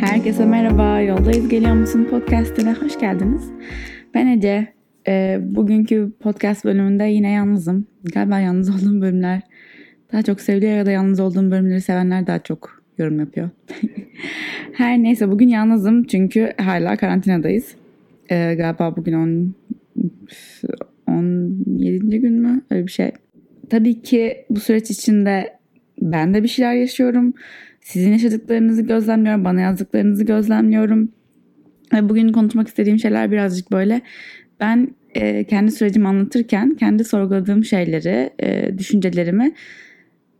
Herkese merhaba, Yoldayız Geliyor Musun podcastine hoş geldiniz. Ben Ece. E, bugünkü podcast bölümünde yine yalnızım. Galiba yalnız olduğum bölümler daha çok seviliyor ya da yalnız olduğum bölümleri sevenler daha çok yorum yapıyor. Her neyse bugün yalnızım çünkü hala karantinadayız. E, galiba bugün 10, 17. gün mü? Öyle bir şey. Tabii ki bu süreç içinde ben de bir şeyler yaşıyorum. Sizin yaşadıklarınızı gözlemliyorum, bana yazdıklarınızı gözlemliyorum. Ve bugün konuşmak istediğim şeyler birazcık böyle ben e, kendi sürecimi anlatırken kendi sorguladığım şeyleri, e, düşüncelerimi,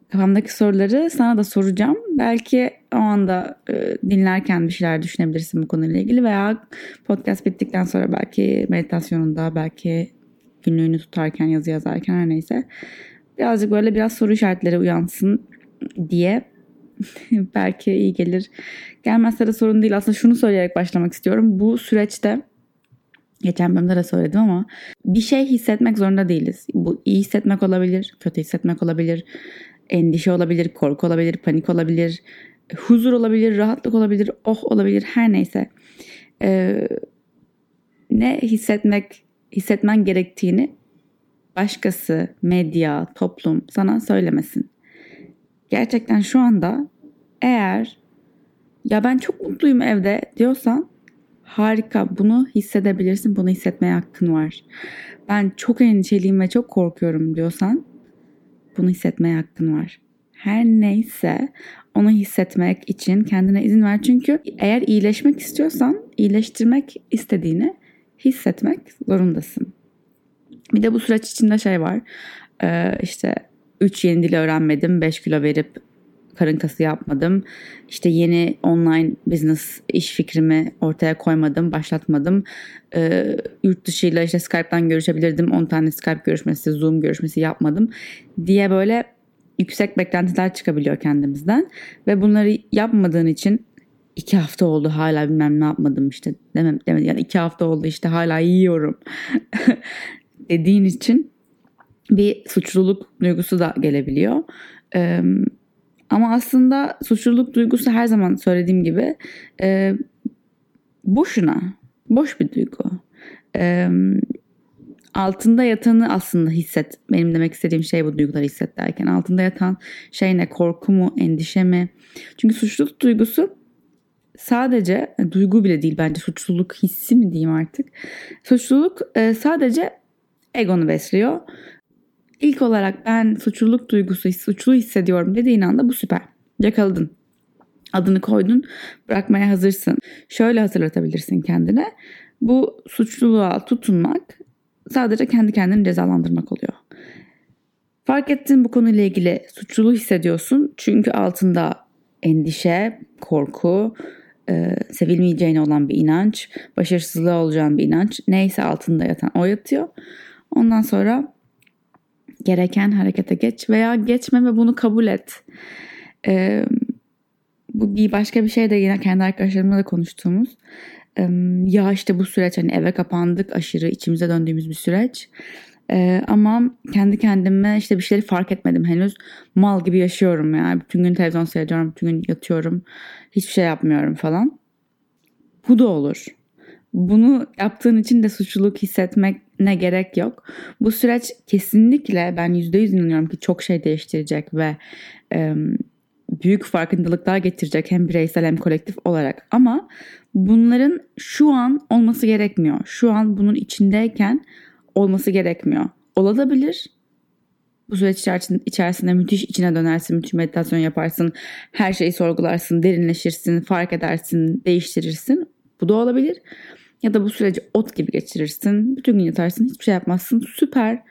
kafamdaki soruları sana da soracağım. Belki o anda e, dinlerken bir şeyler düşünebilirsin bu konuyla ilgili veya podcast bittikten sonra belki meditasyonunda, belki günlüğünü tutarken, yazı yazarken her neyse birazcık böyle biraz soru işaretleri uyansın diye belki iyi gelir. Gelmezse de sorun değil. Aslında şunu söyleyerek başlamak istiyorum. Bu süreçte geçen bölümde de söyledim ama bir şey hissetmek zorunda değiliz. Bu iyi hissetmek olabilir, kötü hissetmek olabilir, endişe olabilir, korku olabilir, panik olabilir, huzur olabilir, rahatlık olabilir, oh olabilir, her neyse. Ee, ne hissetmek, hissetmen gerektiğini başkası, medya, toplum sana söylemesin gerçekten şu anda eğer ya ben çok mutluyum evde diyorsan harika bunu hissedebilirsin. Bunu hissetmeye hakkın var. Ben çok endişeliyim ve çok korkuyorum diyorsan bunu hissetmeye hakkın var. Her neyse onu hissetmek için kendine izin ver. Çünkü eğer iyileşmek istiyorsan iyileştirmek istediğini hissetmek zorundasın. Bir de bu süreç içinde şey var. Ee, işte 3 yeni dil öğrenmedim. 5 kilo verip karın kası yapmadım. İşte yeni online business iş fikrimi ortaya koymadım, başlatmadım. Ee, yurt dışıyla işte Skype'dan görüşebilirdim. 10 tane Skype görüşmesi, Zoom görüşmesi yapmadım diye böyle yüksek beklentiler çıkabiliyor kendimizden. Ve bunları yapmadığın için iki hafta oldu hala bilmem ne yapmadım işte demem, demem yani iki hafta oldu işte hala yiyorum dediğin için bir suçluluk duygusu da gelebiliyor. Ee, ama aslında suçluluk duygusu her zaman söylediğim gibi e, boşuna, boş bir duygu. Ee, altında yatanı aslında hisset. Benim demek istediğim şey bu duyguları hisset derken. Altında yatan şey ne? Korku mu? Endişe mi? Çünkü suçluluk duygusu sadece duygu bile değil bence suçluluk hissi mi diyeyim artık. Suçluluk e, sadece egonu besliyor İlk olarak ben suçluluk duygusu, suçlu hissediyorum dediğin anda bu süper. Yakaladın. Adını koydun, bırakmaya hazırsın. Şöyle hatırlatabilirsin kendine. Bu suçluluğa tutunmak sadece kendi kendini cezalandırmak oluyor. Fark ettin bu konuyla ilgili suçluluğu hissediyorsun. Çünkü altında endişe, korku, e, sevilmeyeceğine olan bir inanç, başarısızlığa olacağın bir inanç. Neyse altında yatan o yatıyor. Ondan sonra gereken harekete geç veya geçme ve bunu kabul et. Ee, bu bir başka bir şey de yine kendi arkadaşlarımla da konuştuğumuz. Ee, ya işte bu süreç hani eve kapandık aşırı içimize döndüğümüz bir süreç. Ee, ama kendi kendime işte bir şeyleri fark etmedim henüz. Mal gibi yaşıyorum yani. Bütün gün televizyon seyrediyorum, bütün gün yatıyorum. Hiçbir şey yapmıyorum falan. Bu da olur. Bunu yaptığın için de suçluluk hissetmek ne gerek yok. Bu süreç kesinlikle ben %100 inanıyorum ki çok şey değiştirecek ve e, büyük farkındalıklar getirecek hem bireysel hem kolektif olarak. Ama bunların şu an olması gerekmiyor. Şu an bunun içindeyken olması gerekmiyor. Olabilir. Bu süreç içerisinde, içerisinde müthiş içine dönersin, müthiş meditasyon yaparsın, her şeyi sorgularsın, derinleşirsin, fark edersin, değiştirirsin. Bu da olabilir. Ya da bu süreci ot gibi geçirirsin. Bütün gün yatarsın hiçbir şey yapmazsın. Süper.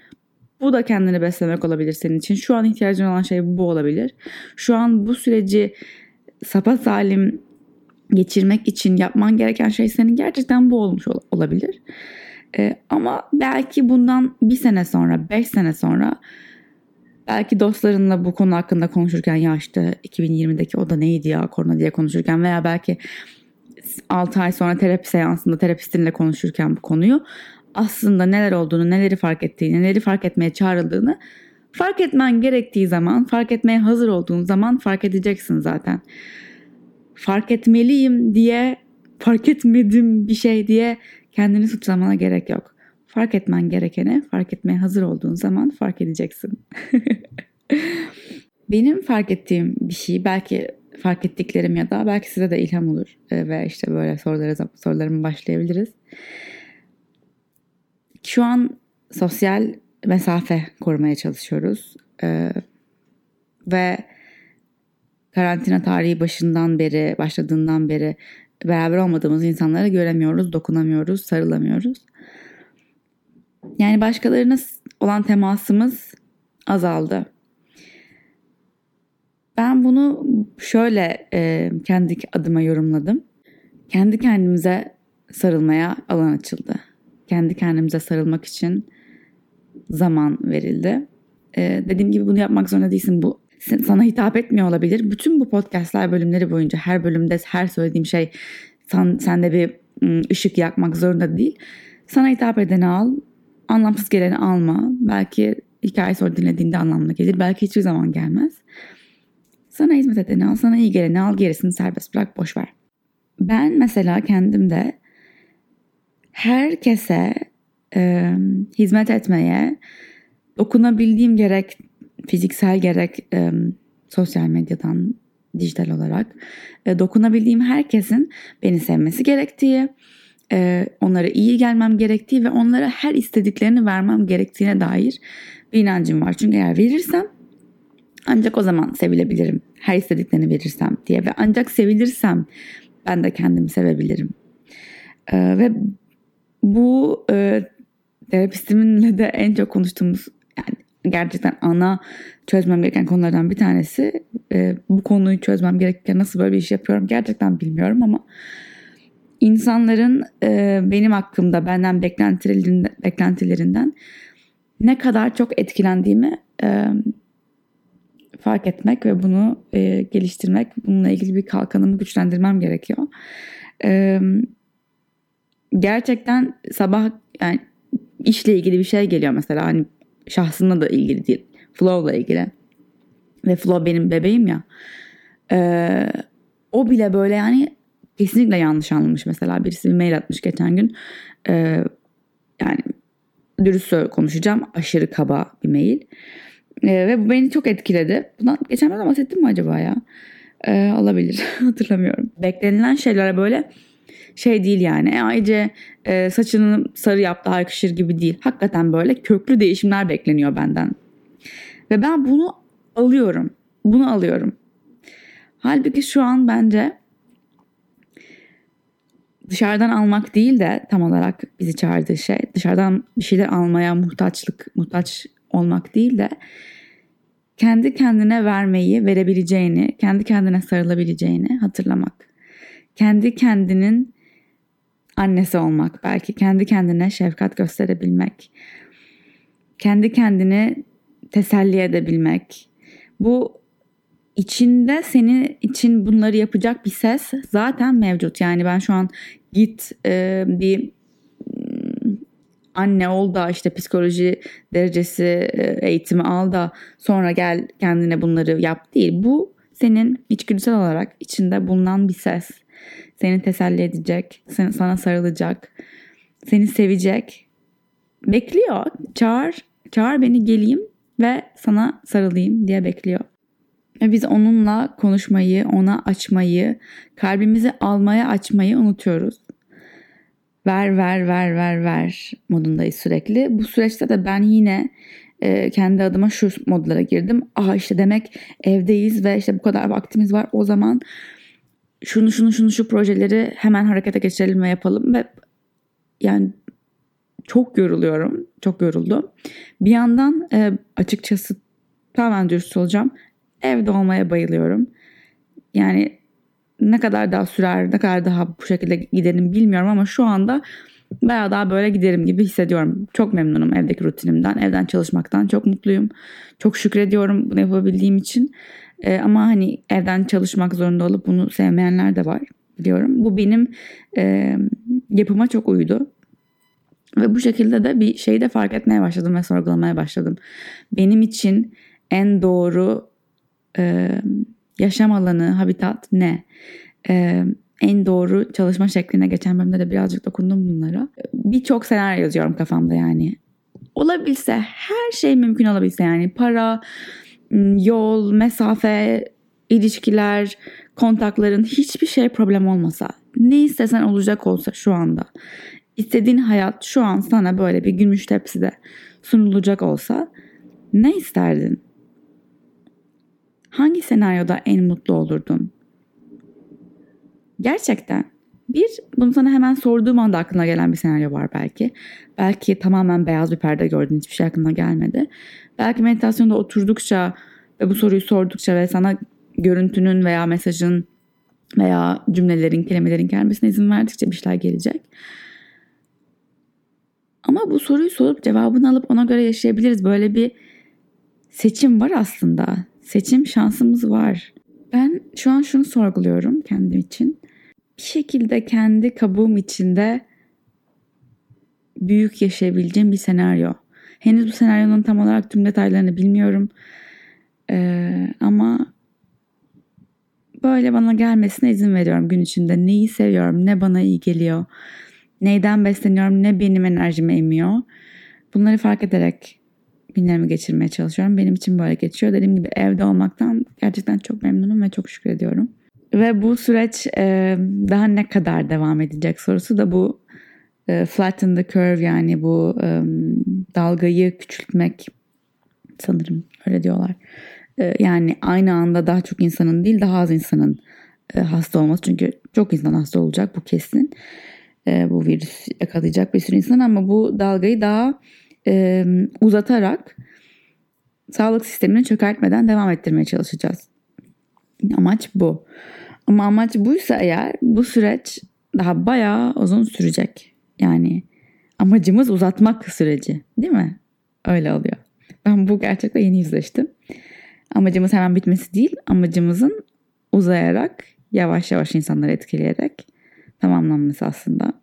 Bu da kendini beslemek olabilir senin için. Şu an ihtiyacın olan şey bu olabilir. Şu an bu süreci salim geçirmek için yapman gereken şey senin gerçekten bu olmuş olabilir. Ee, ama belki bundan bir sene sonra, beş sene sonra belki dostlarınla bu konu hakkında konuşurken ya işte 2020'deki o da neydi ya korona diye konuşurken veya belki 6 ay sonra terapi seansında terapistinle konuşurken bu konuyu aslında neler olduğunu, neleri fark ettiğini, neleri fark etmeye çağrıldığını fark etmen gerektiği zaman, fark etmeye hazır olduğun zaman fark edeceksin zaten. fark etmeliyim diye fark etmedim bir şey diye kendini suçlamana gerek yok. Fark etmen gerekeni fark etmeye hazır olduğun zaman fark edeceksin. Benim fark ettiğim bir şey belki fark ettiklerim ya da belki size de ilham olur ee, ve işte böyle sorulara sorularımı başlayabiliriz. Şu an sosyal mesafe korumaya çalışıyoruz ee, ve karantina tarihi başından beri başladığından beri beraber olmadığımız insanları göremiyoruz, dokunamıyoruz, sarılamıyoruz. Yani başkalarına olan temasımız azaldı. Ben bunu şöyle e, kendi adıma yorumladım. Kendi kendimize sarılmaya alan açıldı. Kendi kendimize sarılmak için zaman verildi. E, dediğim gibi bunu yapmak zorunda değilsin. Bu sana hitap etmiyor olabilir. Bütün bu podcastler bölümleri boyunca her bölümde her söylediğim şey sen, sende bir ışık yakmak zorunda değil. Sana hitap edeni al, anlamsız geleni alma. Belki hikaye sonra dinlediğinde anlamlı gelir. Belki hiçbir zaman gelmez. Sana hizmet edeni al, sana iyi geleni al, gerisini serbest bırak, boş ver. Ben mesela kendimde herkese e, hizmet etmeye dokunabildiğim gerek fiziksel gerek e, sosyal medyadan dijital olarak e, dokunabildiğim herkesin beni sevmesi gerektiği, e, onlara iyi gelmem gerektiği ve onlara her istediklerini vermem gerektiğine dair bir inancım var. Çünkü eğer verirsem ancak o zaman sevilebilirim. Her istediklerini verirsem diye ve ancak sevilirsem ben de kendimi sevebilirim. E, ve bu e, terapistiminle de en çok konuştuğumuz yani gerçekten ana çözmem gereken konulardan bir tanesi. E, bu konuyu çözmem gerekirken nasıl böyle bir iş yapıyorum gerçekten bilmiyorum ama insanların e, benim hakkımda benden beklentilerinden, beklentilerinden ne kadar çok etkilendiğimi e, fark etmek ve bunu e, geliştirmek, bununla ilgili bir kalkanımı güçlendirmem gerekiyor. E, gerçekten sabah yani işle ilgili bir şey geliyor mesela hani şahsımla da ilgili değil. Flow'la ilgili. Ve Flow benim bebeğim ya. Ee, o bile böyle yani kesinlikle yanlış anlamış mesela. Birisi bir mail atmış geçen gün. Ee, yani dürüst konuşacağım. Aşırı kaba bir mail. Ee, ve bu beni çok etkiledi. Bundan geçen ben bahsettim mi acaba ya? Ee, olabilir. Hatırlamıyorum. Beklenilen şeylere böyle şey değil yani. E, ayrıca e, saçını sarı yaptı haykışır gibi değil. Hakikaten böyle köklü değişimler bekleniyor benden. Ve ben bunu alıyorum. Bunu alıyorum. Halbuki şu an bence dışarıdan almak değil de tam olarak bizi çağırdığı şey dışarıdan bir şeyler almaya muhtaçlık muhtaç olmak değil de kendi kendine vermeyi verebileceğini, kendi kendine sarılabileceğini hatırlamak. Kendi kendinin annesi olmak, belki kendi kendine şefkat gösterebilmek, kendi kendini teselli edebilmek. Bu içinde senin için bunları yapacak bir ses zaten mevcut. Yani ben şu an git e, bir anne ol da işte psikoloji derecesi e, eğitimi al da sonra gel kendine bunları yap değil. Bu senin içgüdüsel olarak içinde bulunan bir ses. Seni teselli edecek, sana sarılacak, seni sevecek. Bekliyor. Çağır, çağır beni geleyim ve sana sarılayım diye bekliyor. Ve biz onunla konuşmayı, ona açmayı, kalbimizi almaya açmayı unutuyoruz. Ver, ver, ver, ver, ver modundayız sürekli. Bu süreçte de ben yine e, kendi adıma şu modlara girdim. Aha işte demek evdeyiz ve işte bu kadar vaktimiz var. O zaman şunu şunu şunu şu projeleri hemen harekete geçirelim ve yapalım ve yani çok yoruluyorum. Çok yoruldum. Bir yandan e, açıkçası tamamen dürüst olacağım. Evde olmaya bayılıyorum. Yani ne kadar daha sürer, ne kadar daha bu şekilde giderim bilmiyorum ama şu anda bayağı daha böyle giderim gibi hissediyorum. Çok memnunum evdeki rutinimden, evden çalışmaktan. Çok mutluyum. Çok şükrediyorum bunu yapabildiğim için. Ee, ama hani evden çalışmak zorunda olup bunu sevmeyenler de var biliyorum. Bu benim e, yapıma çok uydu. Ve bu şekilde de bir şeyi de fark etmeye başladım ve sorgulamaya başladım. Benim için en doğru e, yaşam alanı, habitat ne? e, en doğru çalışma şekline geçen bölümde de birazcık dokundum bunlara. Birçok senaryo yazıyorum kafamda yani. Olabilse her şey mümkün olabilse yani para, yol, mesafe, ilişkiler, kontakların hiçbir şey problem olmasa. Ne istesen olacak olsa şu anda. İstediğin hayat şu an sana böyle bir gümüş tepside sunulacak olsa ne isterdin? Hangi senaryoda en mutlu olurdun? Gerçekten. Bir, bunu sana hemen sorduğum anda aklına gelen bir senaryo var belki. Belki tamamen beyaz bir perde gördün hiçbir şey aklına gelmedi. Belki meditasyonda oturdukça ve bu soruyu sordukça ve sana görüntünün veya mesajın veya cümlelerin, kelimelerin gelmesine izin verdikçe bir şeyler gelecek. Ama bu soruyu sorup cevabını alıp ona göre yaşayabiliriz. Böyle bir seçim var aslında. Seçim şansımız var. Ben şu an şunu sorguluyorum kendim için. Bir şekilde kendi kabuğum içinde büyük yaşayabileceğim bir senaryo. Henüz bu senaryonun tam olarak tüm detaylarını bilmiyorum. Ee, ama böyle bana gelmesine izin veriyorum gün içinde. Neyi seviyorum, ne bana iyi geliyor, neyden besleniyorum, ne benim enerjimi emiyor. Bunları fark ederek günlerimi geçirmeye çalışıyorum. Benim için böyle geçiyor. Dediğim gibi evde olmaktan gerçekten çok memnunum ve çok şükrediyorum. Ve bu süreç e, daha ne kadar devam edecek sorusu da bu e, flatten the curve yani bu e, dalgayı küçültmek sanırım öyle diyorlar. E, yani aynı anda daha çok insanın değil daha az insanın e, hasta olması. Çünkü çok insan hasta olacak bu kesin. E, bu virüs yakalayacak bir sürü insan ama bu dalgayı daha e, uzatarak sağlık sistemini çökertmeden devam ettirmeye çalışacağız. Amaç bu. Ama amaç buysa eğer bu süreç daha bayağı uzun sürecek. Yani amacımız uzatmak süreci değil mi? Öyle oluyor. Ben bu gerçekle yeni yüzleştim. Amacımız hemen bitmesi değil, amacımızın uzayarak, yavaş yavaş insanları etkileyerek tamamlanması aslında.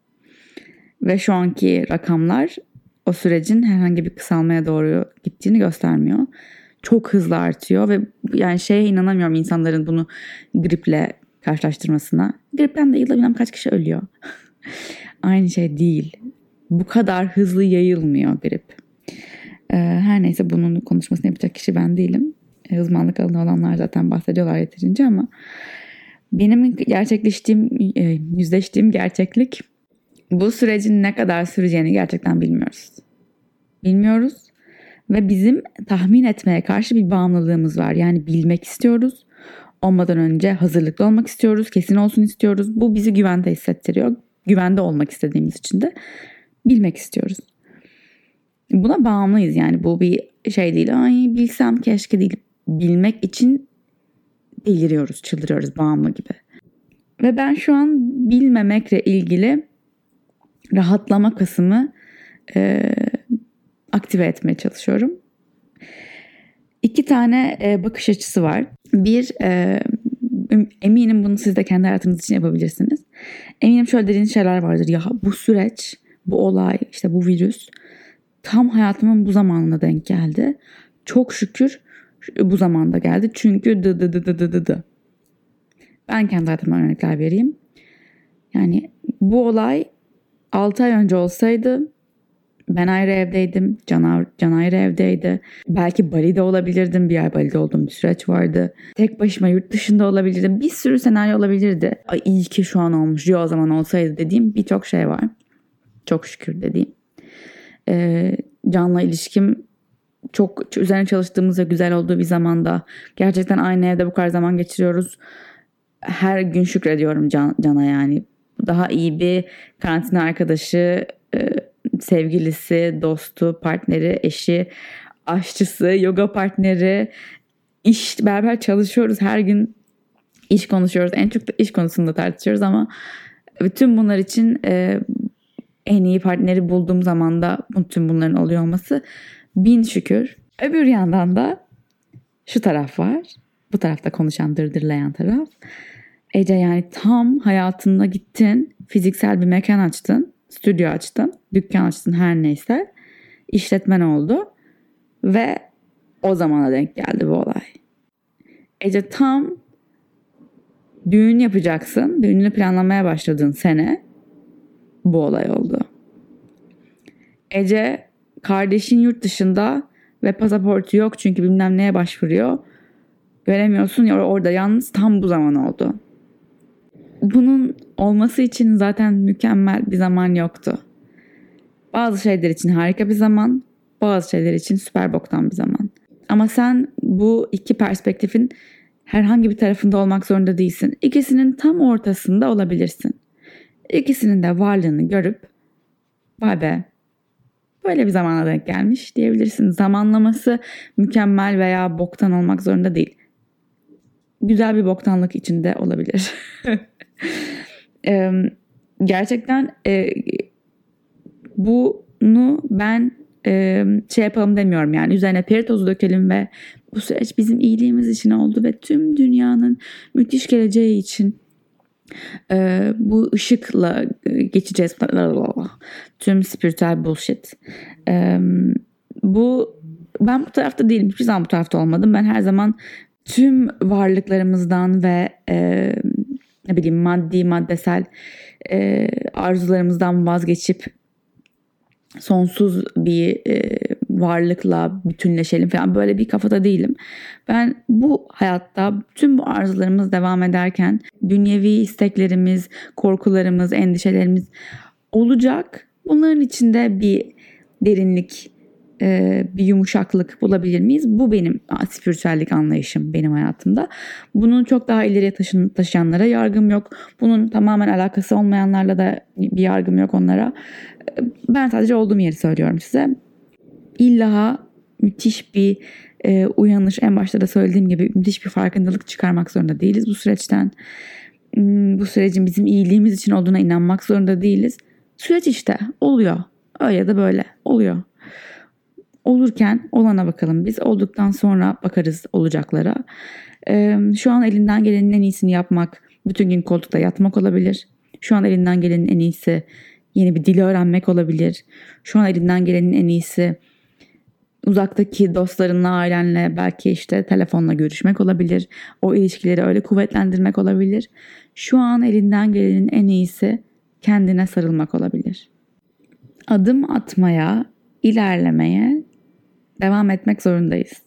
Ve şu anki rakamlar o sürecin herhangi bir kısalmaya doğru gittiğini göstermiyor. Çok hızlı artıyor ve yani şeye inanamıyorum insanların bunu griple karşılaştırmasına. Gripten de yılda bilmem kaç kişi ölüyor. Aynı şey değil. Bu kadar hızlı yayılmıyor grip. Ee, her neyse bunun konuşmasını yapacak kişi ben değilim. E, uzmanlık alanı olanlar zaten bahsediyorlar yeterince ama benim gerçekleştiğim, e, yüzleştiğim gerçeklik bu sürecin ne kadar süreceğini gerçekten bilmiyoruz. Bilmiyoruz ve bizim tahmin etmeye karşı bir bağımlılığımız var. Yani bilmek istiyoruz. Olmadan önce hazırlıklı olmak istiyoruz. Kesin olsun istiyoruz. Bu bizi güvende hissettiriyor. Güvende olmak istediğimiz için de bilmek istiyoruz. Buna bağımlıyız yani bu bir şey değil. Ay bilsem keşke değil. Bilmek için deliriyoruz, çıldırıyoruz bağımlı gibi. Ve ben şu an bilmemekle ilgili rahatlama kısmı e, aktive etmeye çalışıyorum. İki tane e, bakış açısı var. Bir, e, eminim bunu siz de kendi hayatınız için yapabilirsiniz. Eminim şöyle dediğiniz şeyler vardır. Ya bu süreç, bu olay, işte bu virüs tam hayatımın bu zamanına denk geldi. Çok şükür bu zamanda geldi. Çünkü dı dı dı dı dı dı dı. Ben kendi hayatımdan örnekler vereyim. Yani bu olay 6 ay önce olsaydı ben ayrı evdeydim. Can, Can ayrı evdeydi. Belki Bali'de olabilirdim. Bir ay Bali'de olduğum bir süreç vardı. Tek başıma yurt dışında olabilirdim. Bir sürü senaryo olabilirdi. Ay iyi ki şu an olmuş. Ya o zaman olsaydı dediğim birçok şey var. Çok şükür dediğim. Ee, Can'la ilişkim çok üzerine çalıştığımız ve güzel olduğu bir zamanda gerçekten aynı evde bu kadar zaman geçiriyoruz. Her gün şükrediyorum Can, Can'a yani. Daha iyi bir karantina arkadaşı, e, sevgilisi, dostu, partneri, eşi, aşçısı, yoga partneri, iş beraber çalışıyoruz. Her gün iş konuşuyoruz. En çok da iş konusunda tartışıyoruz ama bütün bunlar için e, en iyi partneri bulduğum zaman da bütün bunların oluyor olması bin şükür. Öbür yandan da şu taraf var. Bu tarafta konuşan dırdırlayan taraf. Ece yani tam hayatında gittin, fiziksel bir mekan açtın, stüdyo açtın, dükkan açtın her neyse. işletmen oldu ve o zamana denk geldi bu olay. Ece tam Düğün yapacaksın. Düğününü planlamaya başladığın sene bu olay oldu. Ece kardeşin yurt dışında ve pasaportu yok çünkü bilmem neye başvuruyor. Göremiyorsun ya orada yalnız tam bu zaman oldu. Bunun olması için zaten mükemmel bir zaman yoktu. Bazı şeyler için harika bir zaman, bazı şeyler için süper boktan bir zaman. Ama sen bu iki perspektifin herhangi bir tarafında olmak zorunda değilsin. İkisinin tam ortasında olabilirsin. İkisinin de varlığını görüp vay be böyle bir zamana denk gelmiş diyebilirsin. Zamanlaması mükemmel veya boktan olmak zorunda değil. Güzel bir boktanlık içinde olabilir. gerçekten e, bunu ben e, şey yapalım demiyorum yani üzerine peri tozu dökelim ve bu süreç bizim iyiliğimiz için oldu ve tüm dünyanın müthiş geleceği için e, bu ışıkla geçeceğiz. Tüm spiritüel bullshit. E, bu ben bu tarafta değilim. Hiçbir zaman bu tarafta olmadım. Ben her zaman tüm varlıklarımızdan ve e, ne bileyim maddi maddesel e, arzularımızdan vazgeçip sonsuz bir e, varlıkla bütünleşelim falan böyle bir kafada değilim. Ben bu hayatta tüm bu arzularımız devam ederken dünyevi isteklerimiz, korkularımız, endişelerimiz olacak. Bunların içinde bir derinlik, e, bir yumuşaklık bulabilir miyiz? Bu benim spiritüellik anlayışım benim hayatımda. Bunun çok daha ileriye taşın, taşıyanlara yargım yok. Bunun tamamen alakası olmayanlarla da bir yargım yok onlara. E, ben sadece olduğum yeri söylüyorum size. İlla müthiş bir e, uyanış en başta da söylediğim gibi müthiş bir farkındalık çıkarmak zorunda değiliz bu süreçten. Hmm, bu sürecin bizim iyiliğimiz için olduğuna inanmak zorunda değiliz. Süreç işte oluyor. Öyle ya da böyle oluyor olurken olana bakalım biz. Olduktan sonra bakarız olacaklara. Ee, şu an elinden gelenin en iyisini yapmak, bütün gün koltukta yatmak olabilir. Şu an elinden gelenin en iyisi yeni bir dil öğrenmek olabilir. Şu an elinden gelenin en iyisi uzaktaki dostlarınla, ailenle belki işte telefonla görüşmek olabilir. O ilişkileri öyle kuvvetlendirmek olabilir. Şu an elinden gelenin en iyisi kendine sarılmak olabilir. Adım atmaya, ilerlemeye devam etmek zorundayız.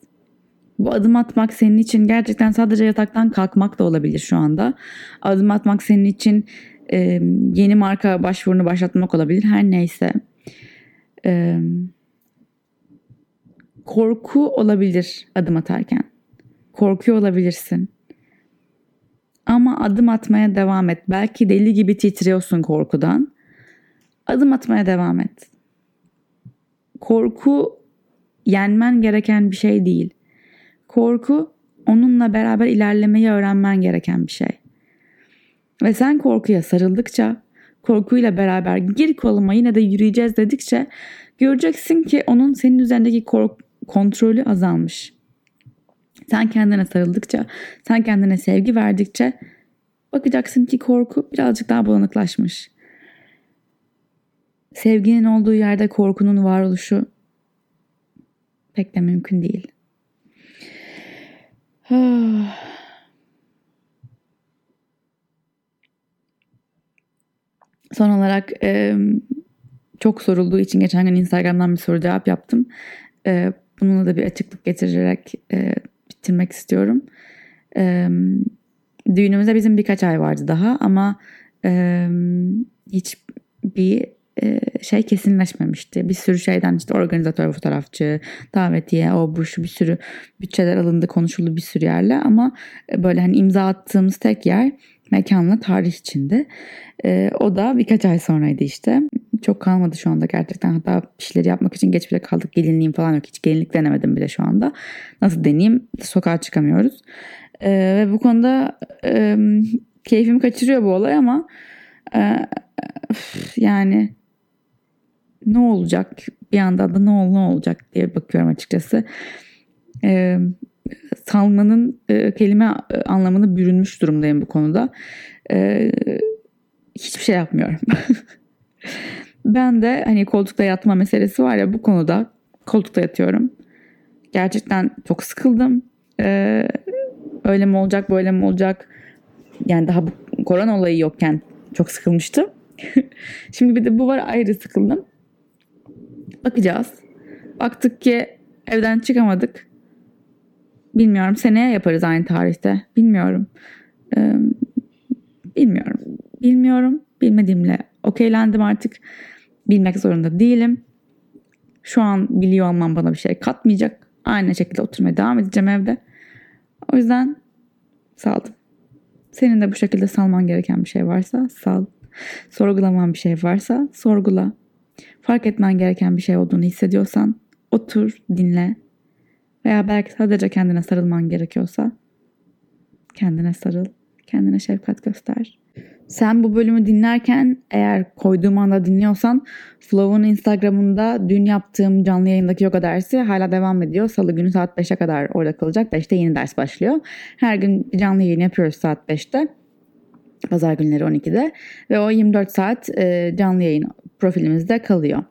Bu adım atmak senin için gerçekten sadece yataktan kalkmak da olabilir şu anda. Adım atmak senin için e, yeni marka başvurunu başlatmak olabilir. Her neyse. E, korku olabilir adım atarken. Korkuyor olabilirsin. Ama adım atmaya devam et. Belki deli gibi titriyorsun korkudan. Adım atmaya devam et. Korku yenmen gereken bir şey değil. Korku onunla beraber ilerlemeyi öğrenmen gereken bir şey. Ve sen korkuya sarıldıkça, korkuyla beraber gir koluma yine de yürüyeceğiz dedikçe göreceksin ki onun senin üzerindeki kork kontrolü azalmış. Sen kendine sarıldıkça, sen kendine sevgi verdikçe bakacaksın ki korku birazcık daha bulanıklaşmış. Sevginin olduğu yerde korkunun varoluşu pek de mümkün değil. Son olarak çok sorulduğu için geçen gün Instagram'dan bir soru cevap yaptım. bununla da bir açıklık getirerek bitirmek istiyorum. düğünümüzde bizim birkaç ay vardı daha ama hiç bir e, şey kesinleşmemişti. Bir sürü şeyden işte organizatör, fotoğrafçı, davetiye, o bu şu bir sürü bütçeler alındı, konuşuldu bir sürü yerle ama e, böyle hani imza attığımız tek yer mekanla tarih içinde. E, o da birkaç ay sonraydı işte. Çok kalmadı şu anda gerçekten. Hatta bir şeyleri yapmak için geç bile kaldık. Gelinliğim falan yok. Hiç gelinlik denemedim bile şu anda. Nasıl deneyeyim? Sokağa çıkamıyoruz. E, ve bu konuda e, keyfimi kaçırıyor bu olay ama e, yani ne olacak bir yandan da ne, ol, ne olacak diye bakıyorum açıkçası. Ee, salmanın e, kelime e, anlamını bürünmüş durumdayım bu konuda. Ee, hiçbir şey yapmıyorum. ben de hani koltukta yatma meselesi var ya bu konuda koltukta yatıyorum. Gerçekten çok sıkıldım. Ee, öyle mi olacak böyle mi olacak Yani daha bu korona olayı yokken çok sıkılmıştım. Şimdi bir de bu var ayrı sıkıldım. Bakacağız. Baktık ki evden çıkamadık. Bilmiyorum. Seneye yaparız aynı tarihte. Bilmiyorum. Ee, bilmiyorum. Bilmiyorum. Bilmediğimle okeylendim artık. Bilmek zorunda değilim. Şu an biliyor olmam bana bir şey katmayacak. Aynı şekilde oturmaya devam edeceğim evde. O yüzden saldım. Senin de bu şekilde salman gereken bir şey varsa sal. Sorgulaman bir şey varsa sorgula. Fark etmen gereken bir şey olduğunu hissediyorsan otur, dinle. Veya belki sadece kendine sarılman gerekiyorsa kendine sarıl, kendine şefkat göster. Sen bu bölümü dinlerken eğer koyduğum anda dinliyorsan Flow'un Instagram'ında dün yaptığım canlı yayındaki yoga dersi hala devam ediyor. Salı günü saat 5'e kadar orada kalacak. 5'te yeni ders başlıyor. Her gün canlı yayın yapıyoruz saat 5'te. Pazar günleri 12'de ve o 24 saat canlı yayın profilimizde kalıyor.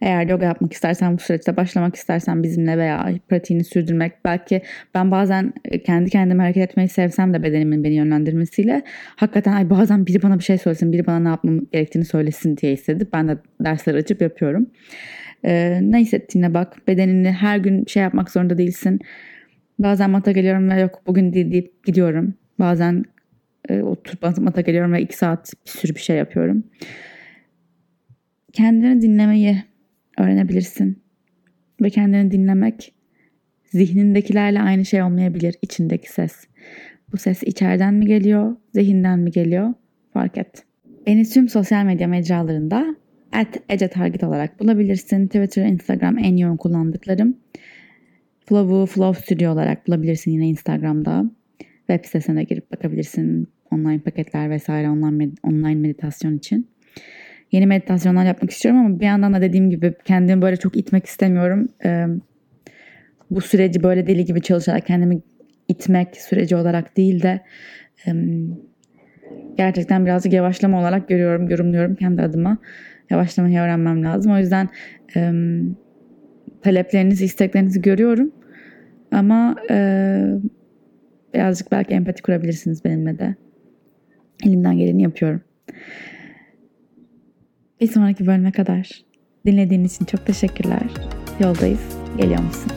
Eğer yoga yapmak istersen bu süreçte başlamak istersen bizimle veya pratiğini sürdürmek belki ben bazen e, kendi kendime hareket etmeyi sevsem de bedenimin beni yönlendirmesiyle hakikaten ay bazen biri bana bir şey söylesin biri bana ne yapmam gerektiğini söylesin diye istedi. Ben de dersler açıp yapıyorum. Ee, ne hissettiğine bak bedenini her gün şey yapmak zorunda değilsin. Bazen mata geliyorum ve yok bugün değil deyip gidiyorum. Bazen e, oturup mata geliyorum ve iki saat bir sürü bir şey yapıyorum kendini dinlemeyi öğrenebilirsin. Ve kendini dinlemek zihnindekilerle aynı şey olmayabilir içindeki ses. Bu ses içeriden mi geliyor, zihinden mi geliyor? Fark et. Beni tüm sosyal medya mecralarında at ecetarget olarak bulabilirsin. Twitter, Instagram en yoğun kullandıklarım. Flow'u Flow Studio olarak bulabilirsin yine Instagram'da. Web sitesine girip bakabilirsin. Online paketler vesaire online, online meditasyon için yeni meditasyonlar yapmak istiyorum ama bir yandan da dediğim gibi kendimi böyle çok itmek istemiyorum. Ee, bu süreci böyle deli gibi çalışarak kendimi itmek süreci olarak değil de e, gerçekten birazcık yavaşlama olarak görüyorum, yorumluyorum kendi adıma. Yavaşlamayı öğrenmem lazım. O yüzden e, taleplerinizi, isteklerinizi görüyorum. Ama e, birazcık belki empati kurabilirsiniz benimle de. Elimden geleni yapıyorum. Bir sonraki bölüme kadar dinlediğin için çok teşekkürler. Yoldayız. Geliyor musun?